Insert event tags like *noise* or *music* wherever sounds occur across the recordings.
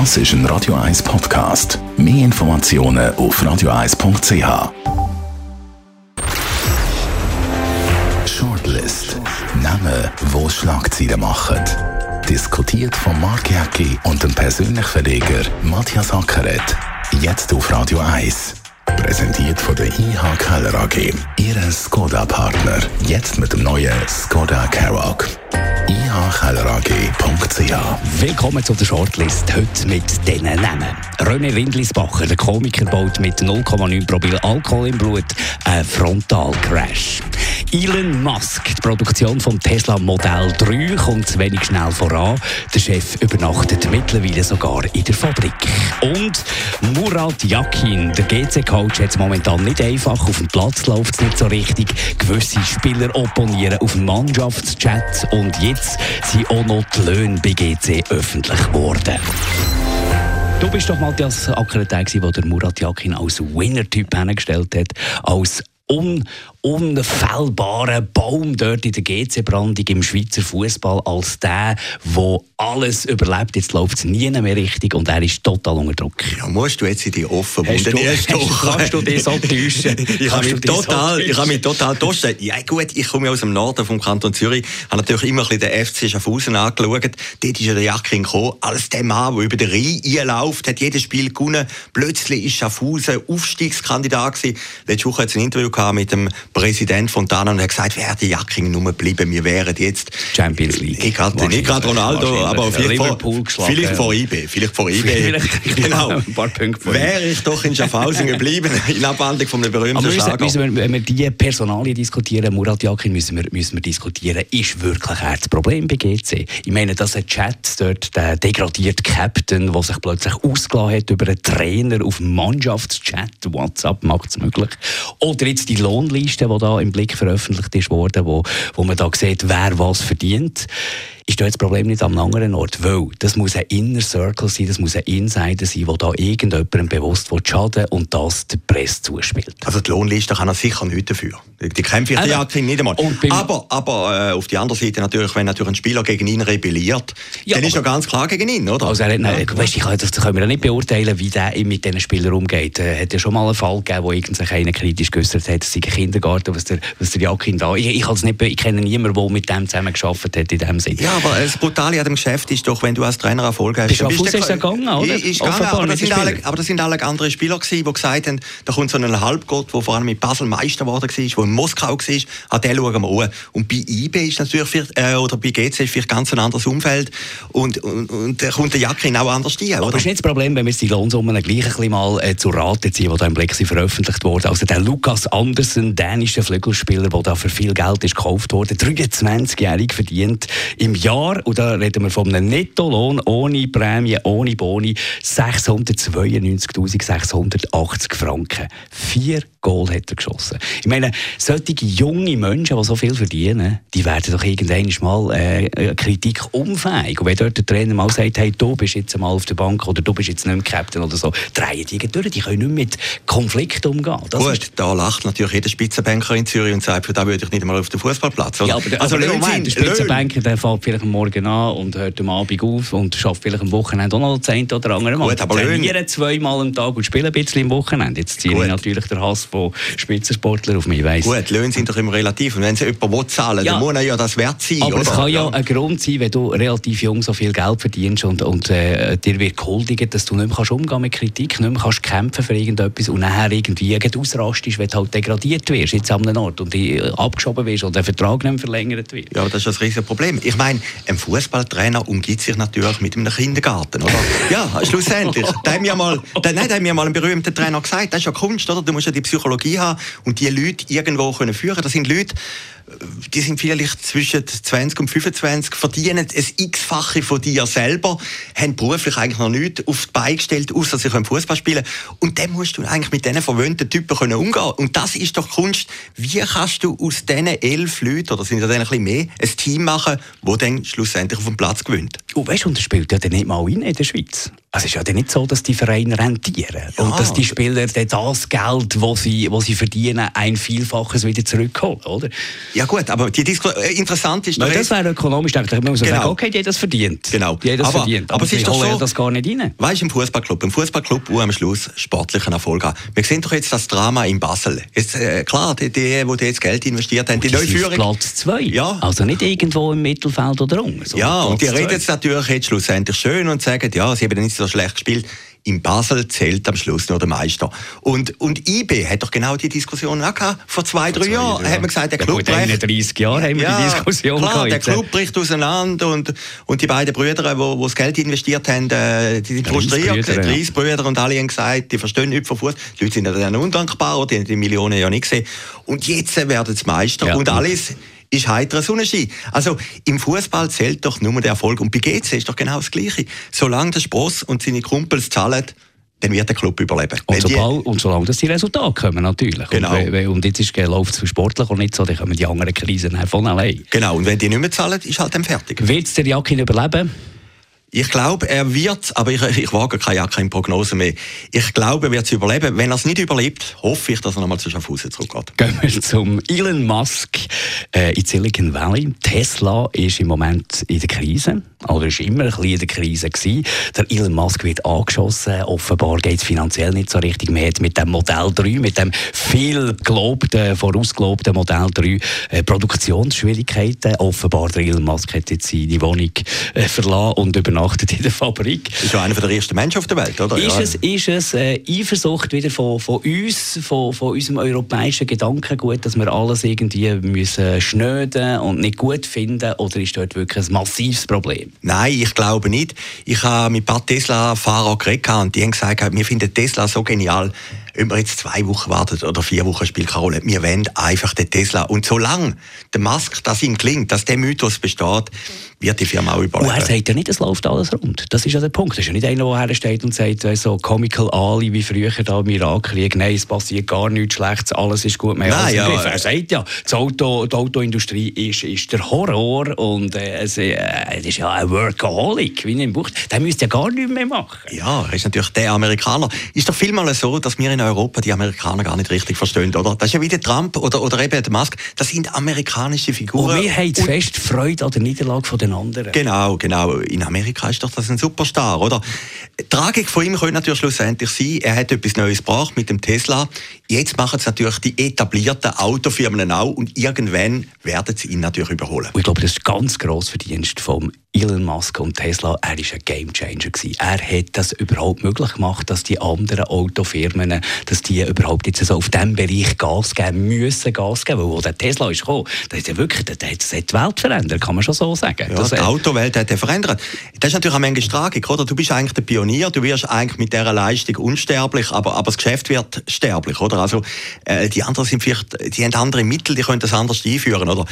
Das ist ein Radio 1 Podcast. Mehr Informationen auf radio1.ch. Shortlist. Namen, wo Schlagzeilen machen. Diskutiert von Mark Jäcki und dem persönlichen Verleger Matthias Ackeret. Jetzt auf Radio 1. Präsentiert von der IH Keller AG. Ihre Skoda-Partner. Jetzt mit dem neuen Skoda Karoq ihkellerag.ch. Willkommen zu der Shortlist. Heute mit diesen Namen. René Windlisbacher, der Komiker, baut mit 0,9 Promille Alkohol im Blut einen Frontalcrash. Elon Musk, die Produktion von Tesla Modell 3 kommt wenig schnell voran. Der Chef übernachtet mittlerweile sogar in der Fabrik. Und Murat Yakin, der GC-Coach, hat es momentan nicht einfach. Auf dem Platz läuft es nicht so richtig. Gewisse Spieler opponieren auf dem Mannschaftschat. Und jetzt sind auch noch die Löhne bei GC öffentlich geworden. Du bist doch Matthias Acker der, der Murat Yakin als Winner-Typ hingestellt hat, als un unfehlbaren Baum dort in der GC-Brandung im Schweizer Fußball als der, der alles überlebt. Jetzt läuft es nie mehr richtig und er ist total unter Druck. Ja, musst du jetzt in die offen Hast du, hast, kannst du dich so täuschen? *laughs* ich habe mich, total, so ich habe mich total täuschen. Ja gut, ich komme aus dem Norden vom Kanton Zürich, habe natürlich immer ein bisschen den FC Schaffhausen angeschaut. Dort ist ja der Jackin gekommen, als der Mann, der über den Rhein einläuft, hat jedes Spiel gewonnen. Plötzlich ist Schaffhausen Aufstiegskandidat gewesen. Letzte Woche hat es ein Interview mit dem Präsident von Dana und hat gesagt, wer die Jacking nur bleiben, wir wären jetzt Champions League. Nicht gerade, nicht gerade Ronaldo, aber vielleicht vor, vielleicht vor IB, vielleicht vor *laughs* IB. genau. Ein paar Punkte Wäre ich doch in Schaffhausen geblieben, *laughs* in Abwandlung von einem berühmten aber Schlager. Müssen wir, wenn wir diese Personalien diskutieren, Murat Yakin, müssen wir, müssen wir diskutieren, ist wirklich das Problem bei GC? Ich meine, dass ein Chat dort, der degradierte Captain, der sich plötzlich ausgelassen hat über einen Trainer auf Mannschaftschat, WhatsApp macht es möglich. Oder jetzt die Lohnliste, die da im Blick veröffentlicht ist worden, wo, wo man da sieht, wer was verdient ist da das Problem nicht am anderen Ort. Weil das muss ein Inner Circle sein, das muss ein Insider sein, der da irgendjemandem bewusst schaden und das der Presse zuspielt. Also die Lohnliste kann er sicher nicht dafür. Die kämpfen ja äh, nicht einmal. Aber, aber äh, auf der anderen Seite natürlich, wenn natürlich ein Spieler gegen ihn rebelliert, ja, dann ist er ganz klar gegen ihn, oder? Also er hat, nein, ja. weißt, ich kann, das können wir ja nicht beurteilen, wie der mit diesen Spielern umgeht. Es äh, hat ja schon mal einen Fall gegeben, wo irgend einer kritisch geäußert hat, es sei ein Kindergarten, was der, was der Jakin da... Ich, ich, nicht, ich kenne niemanden, der mit dem zusammen geschafft hat in dem Sinne. Ja, aber das Brutale an dem Geschäft ist doch, wenn du als Trainer Erfolg hast... Bist du bist ist gegangen, oder? Ist gegangen, aber, das sind alle, aber das sind alle andere Spieler gewesen, die gesagt haben, da kommt so ein Halbgott, der vor allem mit Basel Meister geworden war, der in Moskau war, an den schauen wir an. Und bei IB ist natürlich, äh, oder bei GC ist vielleicht ganz ein anderes Umfeld und, und, und da kommt der Jacke auch anders rein. Aber ist nicht das Problem, wenn wir die Lohnsummen gleich ein bisschen mal äh, zu Rate ziehen, die da im Blick veröffentlicht wurden. Also der Lukas Andersen, dänischer Flügelspieler, der da für viel Geld ist gekauft wurde, 23-jährig verdient im Jahr und da reden wir von einem Nettolohn ohne Prämie, ohne Boni, 692.680 Franken. Vier Goal hat er geschossen. Ich meine, solche junge Menschen, die so viel verdienen, die werden doch irgendwann mal äh, Kritik unfähig. Und wenn dort der Trainer mal sagt, hey, du bist jetzt mal auf der Bank oder du bist jetzt nicht mehr Captain oder so, drehen die durch. Die können nicht mit Konflikten umgehen. Das Gut, da lacht natürlich jeder Spitzenbanker in Zürich und sagt, für da würde ich nicht einmal auf den Fußballplatz. Ja, aber, also, aber Moment, der Spitzenbanker der fährt vielleicht am Morgen an und hört am Abend auf und schafft vielleicht am Wochenende auch noch zehn oder andere Mal. Gut, aber Trainieren zweimal am Tag und spielen ein bisschen am Wochenende. Jetzt ziehe ich natürlich den Hass von Spitzensportlern auf mich. Weiss. Gut, Löhne sind doch immer relativ. Und wenn sie jemand will zahlen ja. dann muss er ja das wert sein. Aber oder? es kann ja, ein Grund sein, wenn du relativ jung so viel Geld verdienst und, und äh, dir wird gehuldigt, dass du nicht mehr kannst umgehen mit Kritik, nicht mehr kannst kämpfen für irgendetwas und nachher irgendwie ausrastest, wenn du halt degradiert wirst jetzt an einem Ort und die, abgeschoben wirst oder der Vertrag nicht verlängert wird. Ja, aber das ist ein riesiges Problem. Ich meine, ein Fußballtrainer umgibt sich natürlich mit einem Kindergarten, oder? ja, schlussendlich. da haben wir mal, da, nein, da haben wir mal einen berühmten Trainer gesagt, das ist ja Kunst, oder? Du musst ja die Psychologie haben und die Leute irgendwo können führen. Das sind Leute, die sind vielleicht zwischen 20 und 25, verdienen ein x-fache von dir selber, haben beruflich eigentlich noch nichts auf die Beine gestellt, außer sie können Fußball spielen. Und dann musst du eigentlich mit diesen verwöhnten Typen können umgehen. Und das ist doch Kunst. Wie kannst du aus diesen elf Leuten, oder sind ja dann ein bisschen mehr, ein Team machen, das dann schlussendlich auf dem Platz gewinnt? Und weißt du, und das spielt ja dann nicht mal rein in der Schweiz. Also es ist ja nicht so, dass die Vereine rentieren ja. und dass die Spieler das Geld, das sie, das sie verdienen, ein Vielfaches wieder zurückholen, oder? Ja gut, aber die Disku äh, interessant ist... Nein, das wäre ökonomisch, denke ich, man muss genau. sagen, okay, die hat das verdient. Genau. Die hat das aber, verdient, aber, aber sie holen so, das gar nicht rein. Weißt du, im Fußballclub, im Fußballclub, wo am Schluss sportlichen Erfolg haben. Wir sehen doch jetzt das Drama in Basel. Jetzt, äh, klar, die, die, die jetzt Geld investiert haben, die, die Neuführung... Platz zwei. Ja. Also nicht irgendwo im Mittelfeld oder unten. Ja, und die reden jetzt natürlich jetzt schlussendlich schön und sagen, ja, sie haben nicht so schlecht gespielt in Basel zählt am Schluss nur der Meister. Und, und IB hat doch genau die Diskussion auch gehabt. Vor zwei, drei Jahren ja. hat man gesagt, der ja, Club bricht... 30 Jahren haben wir ja, die Diskussion klar, gehabt. der Club bricht auseinander und, und die beiden Brüder, die das Geld investiert haben, äh, die sind frustriert. Die Reisbrüder und alle haben gesagt, die verstehen nicht von Fuß. Die Leute sind ja dann undankbar, die haben die Millionen ja nicht gesehen. Und jetzt werden sie Meister. Ja. Und alles ist heiterer Sonnenschein. Also im Fußball zählt doch nur der Erfolg. Und bei GC ist doch genau das Gleiche. Solange der Spross und seine Kumpels zahlen, dann wird der Club überleben. Und, sobald, und solange dass die Resultate kommen, natürlich. Genau. Und, und jetzt läuft es sportlich und nicht so, dann kommen die anderen Krisen von allein. Genau, und wenn die nicht mehr zahlen, ist halt dann fertig. Wird es der Jakin überleben? Ich glaube, er wird, aber ich, ich wage keine, keine Prognose mehr. Ich glaube, er wird es überleben. Wenn er es nicht überlebt, hoffe ich, dass er nochmal zu Schaffhausen zurückgeht. Gehen wir zum Elon Musk äh, in Silicon Valley. Tesla ist im Moment in der Krise, oder ist immer ein bisschen in der Krise gewesen. Der Elon Musk wird angeschossen. Offenbar geht es finanziell nicht so richtig mehr mit dem Modell 3, mit dem viel gelobten, vorausgelobten Modell 3 äh, Produktionsschwierigkeiten. Offenbar der Elon Musk hat jetzt seine Wohnung äh, verlassen und übernachtet in der Fabrik. Ist ja einer der ersten Menschen auf der Welt, oder? Ist ja. es, ist es äh, Eifersucht wieder von, von uns, von, von unserem europäischen Gedankengut, dass wir alles irgendwie müssen schnöden und nicht gut finden, oder ist dort wirklich ein massives Problem? Nein, ich glaube nicht. Ich habe mit ein paar Tesla-Fahrern geredet und die haben gesagt, wir finden Tesla so genial, ob wir jetzt zwei Wochen warten oder vier Wochen, spielt keine Rolle. Wir wollen einfach den Tesla. Und solange der Musk das ihm klingt, dass der Mythos besteht, wird die Firma auch überleben. Und er sagt ja nicht, es läuft alles rund. Das ist ja der Punkt. Das ist ja nicht einer, der hersteht und sagt, so Comical Ali wie früher da im Irakkrieg, nein, es passiert gar nichts Schlechtes, alles ist gut, mehr nein, ja, Er sagt ja, die, Auto, die Autoindustrie ist, ist der Horror und äh, es, äh, es, ist ja ein Workaholic, wie in dem Buch. Der müsste ja gar nichts mehr machen. Ja, er ist natürlich der Amerikaner. Ist doch vielmal so, dass wir in Europa die Amerikaner gar nicht richtig verstehen, oder? Das ist ja wie der Trump oder, oder eben der Musk. Das sind amerikanische Figuren. Und wir haben fest Freude an der Niederlage von den anderen. Genau, genau. In Amerika ist doch das ein Superstar, oder? Die Tragik von ihm könnte natürlich schlussendlich sein, er hat etwas Neues gebracht mit dem Tesla. Jetzt machen es natürlich die etablierten Autofirmen auch und irgendwann werden sie ihn natürlich überholen. Und ich glaube, das ist ganz gross Verdienst vom Elon Musk und Tesla. Er war ein Gamechanger Er hat das überhaupt möglich gemacht, dass die anderen Autofirmen, dass die überhaupt jetzt so auf diesem Bereich Gas geben müssen, Gas geben. Weil wo der Tesla ist gekommen, das hat ja wirklich, das hat die Welt verändert, kann man schon so sagen. Ja, die Autowelt hat er verändert. Das ist natürlich auch manchmal tragisch, oder? Du bist eigentlich der Pionier, du wirst eigentlich mit dieser Leistung unsterblich, aber, aber das Geschäft wird sterblich, oder? Also, äh, die anderen sind vielleicht, die haben andere Mittel, die können das anders einführen, oder?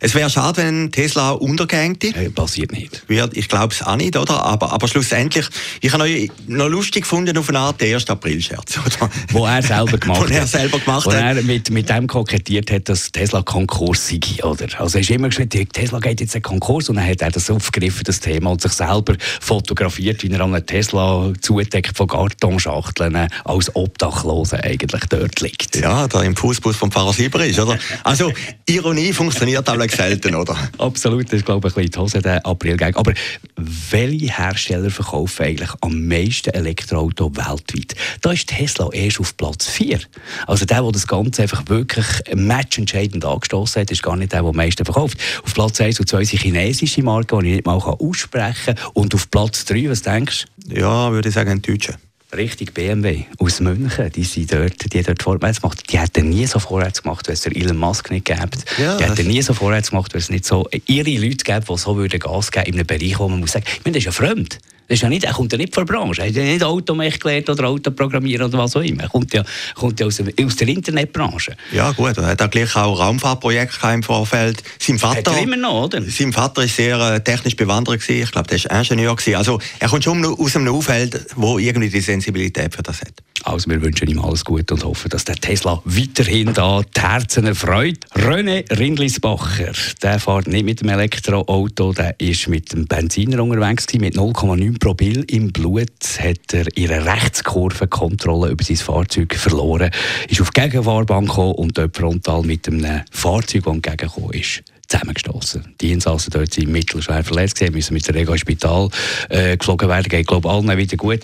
Es wäre schade, wenn Tesla untergängt. Äh, passiert nicht. Ich glaube es auch nicht, oder? Aber, aber schlussendlich, ich habe noch, noch lustig gefunden auf eine Art den 1. April-Scherz, oder? Wo er selber *laughs* gemacht hat. Wo er selber gemacht Wo hat. er mit, mit dem kokettiert hat, dass Tesla Konkurs sei, oder? Also er ist immer gesagt, Tesla geht jetzt in Konkurs und dann hat er das aufgegriffen, das Thema, und sich selber fotografiert, wie er an einer Tesla zudeckt von Kartonschachteln als Obdachloser eigentlich dort liegt. Ja, da im Fußbus vom Pfarrer Silber ist, oder? Also, Ironie funktioniert aber selten, oder? *laughs* Absolut, das ist, glaube ich, ein bisschen die Hose der Aprilgag. Aber welche Hersteller verkaufen eigentlich am meisten Elektroautos weltweit? Da ist Tesla erst auf Platz 4. Also der, der das Ganze einfach wirklich matchentscheidend angestoßen hat, ist gar nicht der, der am meisten verkauft. Auf Platz 1 und 2 sind chinesische Marken, die ich nicht mal aussprechen kann. Und auf Platz 3, was denkst du? Ja, würde ich sagen, ein Deutscher. Richtig, BMW aus München, die sind dort, die dort vorwärts gemacht. Die hätten nie so vorwärts gemacht, wenn es Elon Musk nicht gäbe. Ja, die hätten nie so vorwärts gemacht, wenn es nicht so ihre Leute gäbe, die so würden Gas geben in einem Bereich, wo man muss sagen, ich meine, das ist ja fremd. Das ist ja nicht, er kommt ja nicht von der Branche. Er hat ja nicht Automech gelernt oder Autoprogrammieren oder was auch immer. Er kommt ja, kommt ja aus, aus der Internetbranche. Ja, gut. Er hat auch gleich auch Raumfahrtprojekte im Vorfeld. Sein Vater, hat er immer noch, oder? Sein Vater war sehr äh, technisch bewandert. Gewesen. Ich glaube, der war Ingenieur. Gewesen. Also, er kommt schon aus einem Umfeld, wo irgendwie die Sensibilität für das hat. Also wir wünschen ihm alles Gute und hoffen, dass der Tesla weiterhin da die Herzen erfreut. René Rindlisbacher, der fährt nicht mit dem Elektroauto, der ist mit dem Benziner unterwegs mit 0,9 Promille im Blut hat er ihre Rechtskurvenkontrolle über sein Fahrzeug verloren, ist auf die Gegenfahrbahn gekommen und dort frontal mit einem Fahrzeug, das entgegengekommen ist zusammengestoßen. Die Insassen dort sind mittelschwer verletzt gewesen, müssen mit dem Rego ins Spital äh, geflogen werden, geht glaube allen wieder gut.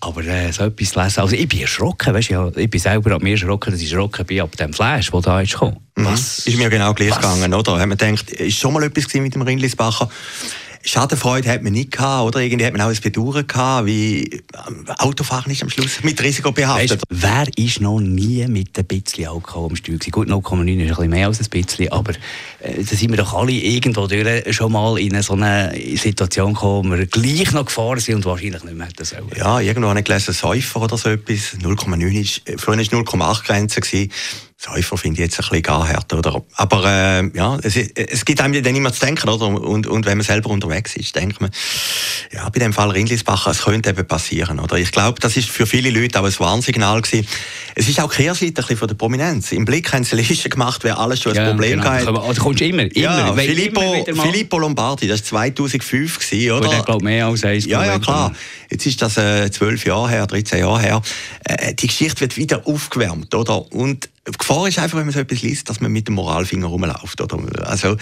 Aber äh, so etwas lesen, also ich bin erschrocken, weißt, ja, ich bin selber ab mir erschrocken, dass ich erschrocken bin ab dem Flash, der da ist gekommen. Mhm. Was? Ist mir genau gleich gegangen, oder? Haben wir gedacht, ist schon mal etwas mit dem Rindlisbacher? Schadenfreude hat man nicht gehabt, oder? Irgendwie hat man auch ein Bedauern gehabt, wie ähm, Autofahren ist am Schluss mit Risiko behaftet. Weißt, wer ist noch nie mit ein bisschen Alkohol am Steuer Gut, 0,9 ist ein bisschen mehr als ein bisschen, aber äh, da sind wir doch alle irgendwo durch schon mal in so eine Situation gekommen, wo wir gleich noch gefahren sind und wahrscheinlich nicht mehr hätten sollen. Ja, irgendwo habe ich gelesen, Säufer oder so etwas. 0,9 ist, früher war 0,8 Grenze gewesen. Säufer finde ich jetzt ein bisschen gar härter. Oder? Aber äh, ja, es, es gibt einem dann immer zu denken. Oder? Und, und wenn man selber unterwegs ist, denkt man, ja, bei dem Fall Rindlisbacher, es könnte eben passieren. Oder? Ich glaube, das ist für viele Leute auch ein Warnsignal gewesen. Es ist auch Kehrseite ein von der Prominenz. Im Blick haben sie Liste gemacht, wer alles schon ein ja, Problem genau. hatte. Also kommst du immer, immer. Ja, Filippo, immer Filippo Lombardi, das war 2005 gewesen, oder? Der glaube mehr als eins. Ja, ja, klar. Jetzt ist das äh, zwölf äh, Jahre her, 13 Jahre her. Äh, die Geschichte wird wieder aufgewärmt, oder? Und die Gefahr ist einfach, wenn man so etwas liest, dass man mit dem Moralfinger rumläuft. Oder? Also,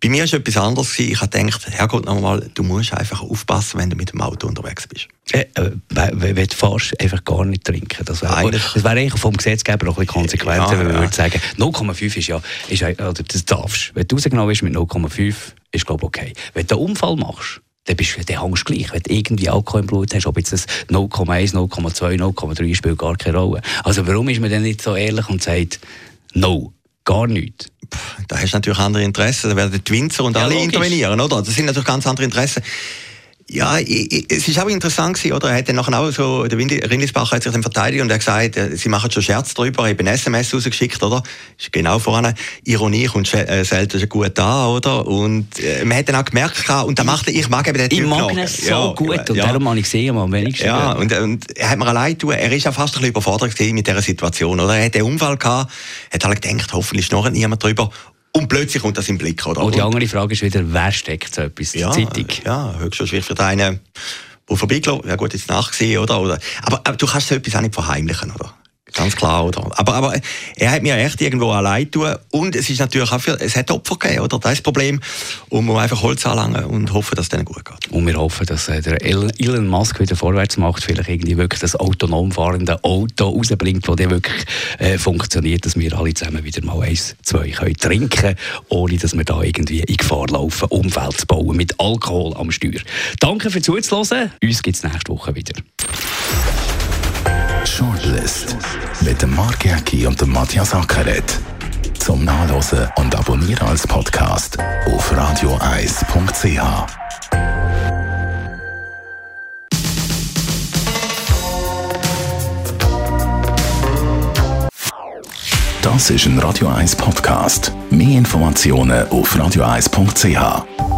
bei mir war etwas anderes. Ich habe gedacht, Herrgott, nochmal, du musst einfach aufpassen, wenn du mit dem Auto unterwegs bist. Äh, äh, wenn du fährst, einfach gar nicht trinken. Das wäre wär eigentlich vom Gesetzgeber auch ein bisschen konsequenter, ja, wenn man ja. würde sagen, 0,5 ist ja, ist, oder das darfst. Wenn du rausgenommen bist mit 0,5, ist glaube okay. Wenn du einen Unfall machst, dann, bist, dann hängst du gleich. Wenn du irgendwie Alkohol im Blut hast, ob jetzt das 0,1, 0,2, 0,3 spielt gar keine Rolle. Also warum ist man denn nicht so ehrlich und sagt, no, gar nichts? Da hast du natürlich andere Interessen. Da werden die Winzer und ja, alle logisch. intervenieren, oder? Das sind natürlich ganz andere Interessen. Ja, es ist auch interessant gewesen, oder? Er hat dann nachher auch so, der Rindlisbacher hat sich dann verteidigt und er hat gesagt, äh, sie machen schon Scherz darüber, eben SMS rausgeschickt, oder? Ist genau voran. Ironie kommt äh, selten gut an, oder? Und äh, man hat dann auch gemerkt, und da macht ich mag eben den Typ Ich mag ihn so ja, gut und ja. darum habe ich gesehen, am wenigsten. Ja, und, und er hat mir allein tun, er ist auch fast ein bisschen überfordert mit dieser Situation, oder? Er hat den Unfall gehabt, hat halt gedacht, hoffentlich noch niemand drüber und plötzlich kommt das im Blick. Oder? Und die andere Frage ist wieder, wer steckt so etwas? Ja, Zeitung? Ja, höchstwahrscheinlich für deinen, der vorbeigelaufen Ja gut, jetzt nachgesehen, oder? oder aber, aber du kannst so etwas auch nicht verheimlichen, oder? Ganz klar, oder? Aber, aber er hat mir echt irgendwo allein tun und es ist natürlich auch für, es hat Opfer gegeben, oder? Das ist das Problem. Und man muss einfach Holz anlangen und hoffen, dass es denen gut geht. Und wir hoffen, dass äh, der Elon Musk wieder vorwärts macht, vielleicht irgendwie wirklich das autonom fahrende Auto rausbringt, das wirklich äh, funktioniert, dass wir alle zusammen wieder mal eins, zwei können trinken, ohne dass wir da irgendwie in Gefahr laufen, Umfeld zu bauen mit Alkohol am Steuer. Danke fürs Zuhören. Uns gibt es nächste Woche wieder. Shortlist mit dem Mark Jäcki und dem Matthias Ackeret. Zum Nachlesen und Abonnieren als Podcast auf radioeis.ch. Das ist ein Radio 1 Podcast. Mehr Informationen auf radioeis.ch.